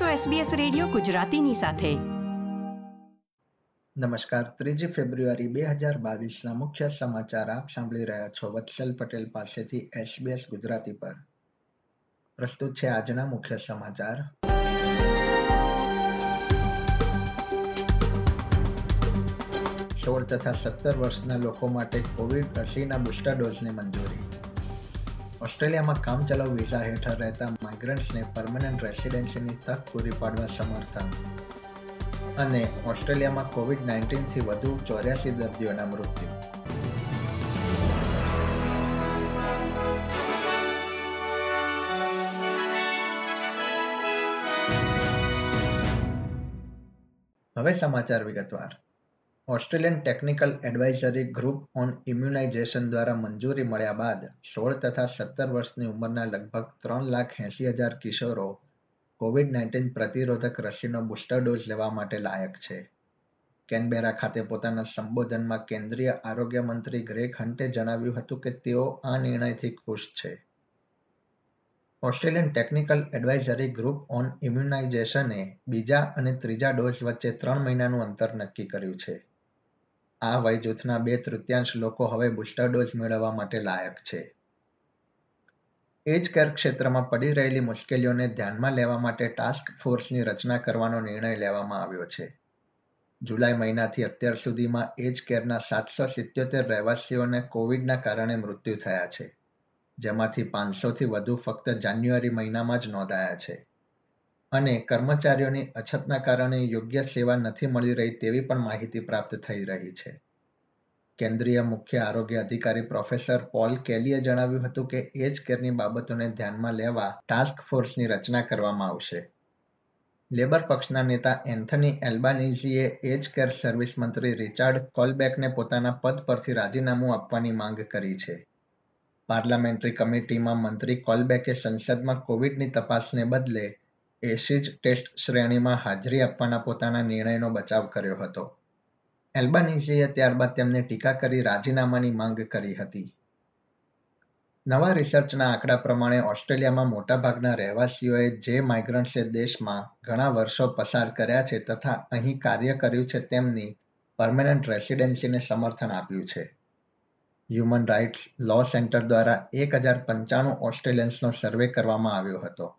છો SBS radio ગુજરાતીની સાથે. નમસ્કાર. ત્રીજી ફેબ્રુઆરી બે હજાર બાવીસના મુખ્ય સમાચાર આપ સાંભળી રહ્યા છો વત્સલ પટેલ પાસેથી SBS ગુજરાતી પર. પ્રસ્તુત છે આજના મુખ્ય સમાચાર. સોળ તથા સત્તર વર્ષના લોકો માટે કોવિડ રસીના બુસ્ટર ડોઝની મંજૂરી. ઓસ્ટ્રેલિયામાં કામચલાઉ વિઝા હેઠળ રહેતા માઇગ્રન્ટ્સને પરમનન્ટ રેસિડેન્સીની તક પૂરી પાડવા સમર્થન. અને ઓસ્ટ્રેલિયામાં કોવિડ નાઇન્ટીનથી વધુ ચોર્યાસી દર્દીઓના મૃત્યુ. હવે સમાચાર વિગતવાર. Australian technical advisory group on immunisation દ્વારા મંજૂરી મળ્યા બાદ સોળ તથા સત્તર વર્ષની ઉંમરના લગભગ ત્રણ લાખ એંસી હજાર કિશોરો કોવિડ નાઇન્ટીન પ્રતિરોધક રસીનો બુસ્ટર ડોઝ લેવા માટે લાયક છે. કેનબેરા ખાતે પોતાના સંબોધનમાં કેન્દ્રીય આરોગ્ય મંત્રી ગ્રેગ હન્ટે જણાવ્યું હતું કે તેઓ આ નિર્ણયથી ખુશ છે. Australian technical advisory group on ઇમ્યુનાઇઝેશને બીજા અને ત્રીજા ડોઝ વચ્ચે ત્રણ મહિનાનું અંતર નક્કી કર્યું છે. આ વય જૂથના બે તૃતીયાંશ લોકો હવે બુસ્ટર ડોઝ મેળવવા માટે લાયક છે. એજ કેર ક્ષેત્રમાં પડી રહેલી મુશ્કેલીઓને ધ્યાનમાં લેવા માટે ટાસ્ક ફોર્સની રચના કરવાનો નિર્ણય લેવામાં આવ્યો છે. જુલાઈ મહિનાથી અત્યાર સુધીમાં એજ કેરના સાતસો સિત્યોતેર રહેવાસીઓને કોવિડના કારણે મૃત્યુ થયા છે, જેમાંથી પાંચસોથી વધુ ફક્ત જાન્યુઆરી મહિનામાં જ નોંધાયા છે. અને કર્મચારીઓની અછતના કારણે યોગ્ય સેવા નથી મળી રહી તેવી પણ માહિતી પ્રાપ્ત થઈ રહી છે. કેન્દ્રીય મુખ્ય આરોગ્ય અધિકારી પ્રોફેસર પોલ કેલીએ જણાવ્યું હતું કે એજ કેરની બાબતોને ધ્યાનમાં લેવા ટાસ્ક ફોર્સની રચના કરવામાં આવશે. લેબર પક્ષના નેતા એન્થની એલ્બાનીઝીએ એજ કેર સર્વિસ મંત્રી રિચાર્ડ કોલબેકને પોતાના પદ પરથી રાજીનામું આપવાની માંગ કરી છે. પાર્લામેન્ટરી કમિટીમાં મંત્રી કોલબેકે સંસદમાં કોવિડની તપાસને બદલે એસિડ ટેસ્ટ શ્રેણીમાં હાજરી આપવાના પોતાના નિર્ણયનો બચાવ કર્યો હતો. એલ્બાનીઝીએ ત્યારબાદ તેમને ટીકા કરી રાજીનામાની માંગ કરી હતી. નવા રિસર્ચના આંકડા પ્રમાણે ઓસ્ટ્રેલિયામાં મોટાભાગના રહેવાસીઓએ જે માઇગ્રન્ટ્સે દેશમાં ઘણા વર્ષો પસાર કર્યા છે તથા અહીં કાર્ય કર્યું છે તેમની પરમેનન્ટ રેસિડેન્સીને સમર્થન આપ્યું છે. હ્યુમન રાઇટ્સ લો સેન્ટર દ્વારા એક હજાર પંચાણું ઓસ્ટ્રેલિયન્સનો સર્વે કરવામાં આવ્યો હતો.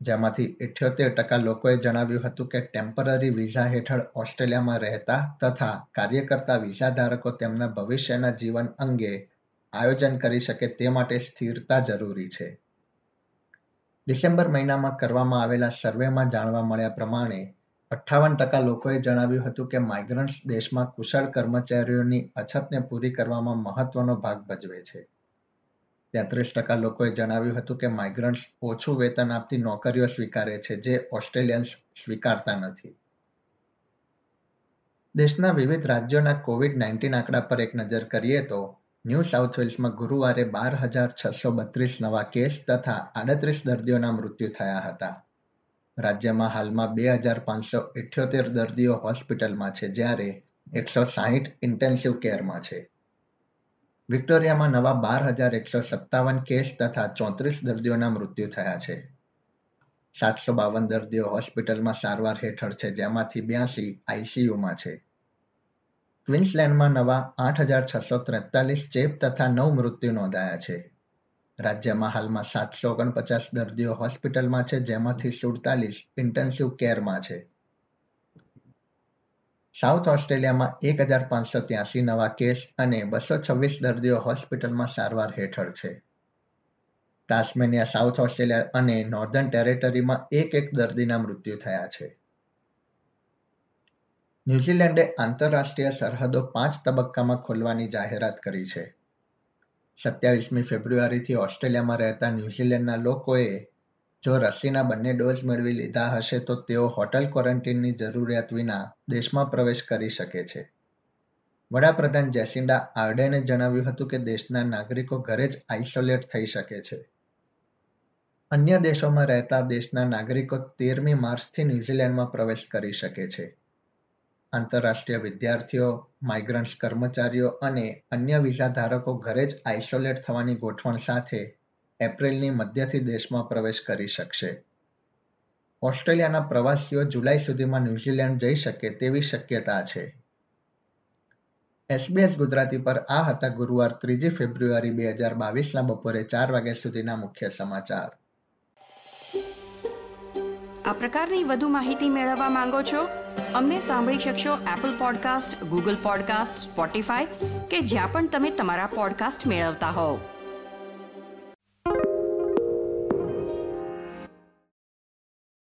જેમાંથી ઇઠ્યોતેર ટકા લોકોએ જણાવ્યું હતું કે ટેમ્પરરી વિઝા હેઠળ ઓસ્ટ્રેલિયામાં રહેતા તથા કાર્ય કરતા વિઝા ધારકો તેમના ભવિષ્યના જીવન અંગે આયોજન કરી શકે તે માટે સ્થિરતા જરૂરી છે. ડિસેમ્બર મહિનામાં કરવામાં આવેલા સર્વેમાં જાણવા મળ્યા પ્રમાણે અઠ્ઠાવન ટકા લોકોએ જણાવ્યું હતું કે માઇગ્રન્ટ્સ દેશમાં કુશળ કર્મચારીઓની અછતને પૂરી કરવામાં મહત્વનો ભાગ ભજવે છે. તેત્રીસ ટકા લોકોએ જણાવ્યું હતું કે માઇગ્રન્ટ્સ ઓછું વેતન આપતી નોકરીઓ સ્વીકારે છે, જે ઓસ્ટ્રેલિયન્સ સ્વીકારતા નથી. દેશના વિવિધ રાજ્યોના કોવિડ નાઇન્ટીન આંકડા પર એક નજર કરીએ તો, ન્યૂ સાઉથ વેલ્સમાં ગુરુવારે બાર હજાર છસો બત્રીસ નવા કેસ તથા આડત્રીસ દર્દીઓના મૃત્યુ થયા હતા. રાજ્યમાં હાલમાં બે હજાર પાંચસો ઇઠ્યોતેર દર્દીઓ હોસ્પિટલમાં છે, જ્યારે એકસો સાહીઠ ઇન્ટેન્સિવ કેરમાં છે. વિક્ટોરિયામાં નવા બાર હજાર એકસો સત્તાવન કેસ તથા ચોત્રીસ દર્દીઓના મૃત્યુ થયા છે. સાતસો બાવન દર્દીઓ હોસ્પિટલમાં સારવાર હેઠળ છે, જેમાંથી બ્યાસી આઈસીયુમાં છે. ક્વિન્સલેન્ડમાં નવા આઠ હજાર છસો ત્રેતાલીસ ચેપ તથા નવ મૃત્યુ નોંધાયા છે. રાજ્યમાં હાલમાં સાતસો ઓગણપચાસ દર્દીઓ હોસ્પિટલમાં છે, જેમાંથી સુડતાલીસ ઇન્ટેન્સિવ કેરમાં છે. સાઉથ ઓસ્ટ્રેલિયામાં એક હજાર પાંચસો ત્યાસી નવા કેસ અને બસો છવ્વીસ દર્દીઓ હોસ્પિટલમાં સારવાર હેઠળ છે. તાસ્મેનિયા, સાઉથ ઓસ્ટ્રેલિયા અને નોર્ધન ટેરેટરીમાં એક એક દર્દીના મૃત્યુ થયા છે. ન્યૂઝીલેન્ડે આંતરરાષ્ટ્રીય સરહદો પાંચ તબક્કામાં ખોલવાની જાહેરાત કરી છે. સત્યાવીસમી ફેબ્રુઆરીથી ઓસ્ટ્રેલિયામાં રહેતા ન્યૂઝીલેન્ડના લોકોએ જો રસીના બંને ડોઝ મેળવી લીધા હશે તો તેઓ હોટલ ક્વોરન્ટીનની જરૂરિયાત વિના દેશમાં પ્રવેશ કરી શકે છે. વડાપ્રધાન જેસિન્ડા આર્ડેને જણાવ્યું હતું કે દેશના નાગરિકો ઘરે જ આઇસોલેટ થઈ શકે છે. અન્ય દેશોમાં રહેતા દેશના નાગરિકો તેરમી માર્ચથી ન્યૂઝીલેન્ડમાં પ્રવેશ કરી શકે છે. આંતરરાષ્ટ્રીય વિદ્યાર્થીઓ, માઇગ્રન્ટ્સ કર્મચારીઓ અને અન્ય વિઝા ધારકો ઘરે જ આઇસોલેટ થવાની ગોઠવણ સાથે એપ્રિલની મધ્યથી દેશમાં પ્રવેશ કરી શકશે. ઓસ્ટ્રેલિયાના પ્રવાસીઓ જુલાઈ સુધીમાં ન્યૂઝીલેન્ડ જઈ શકે તેવી શક્યતા છે. એસબીએસ ગુજરાતી પર આ હતા ગુરુવાર ત્રીજી ફેબ્રુઆરી બે હજાર બાવીસના બપોરે ચાર વાગ્યા સુધીના મુખ્ય સમાચાર. આ પ્રકારની વધુ માહિતી મેળવવા માંગો છો? અમને સાંભળી શકશો Apple podcast Google podcast Spotify કે જ્યાં પણ તમે તમારા પોડકાસ્ટ મેળવતા હોવ.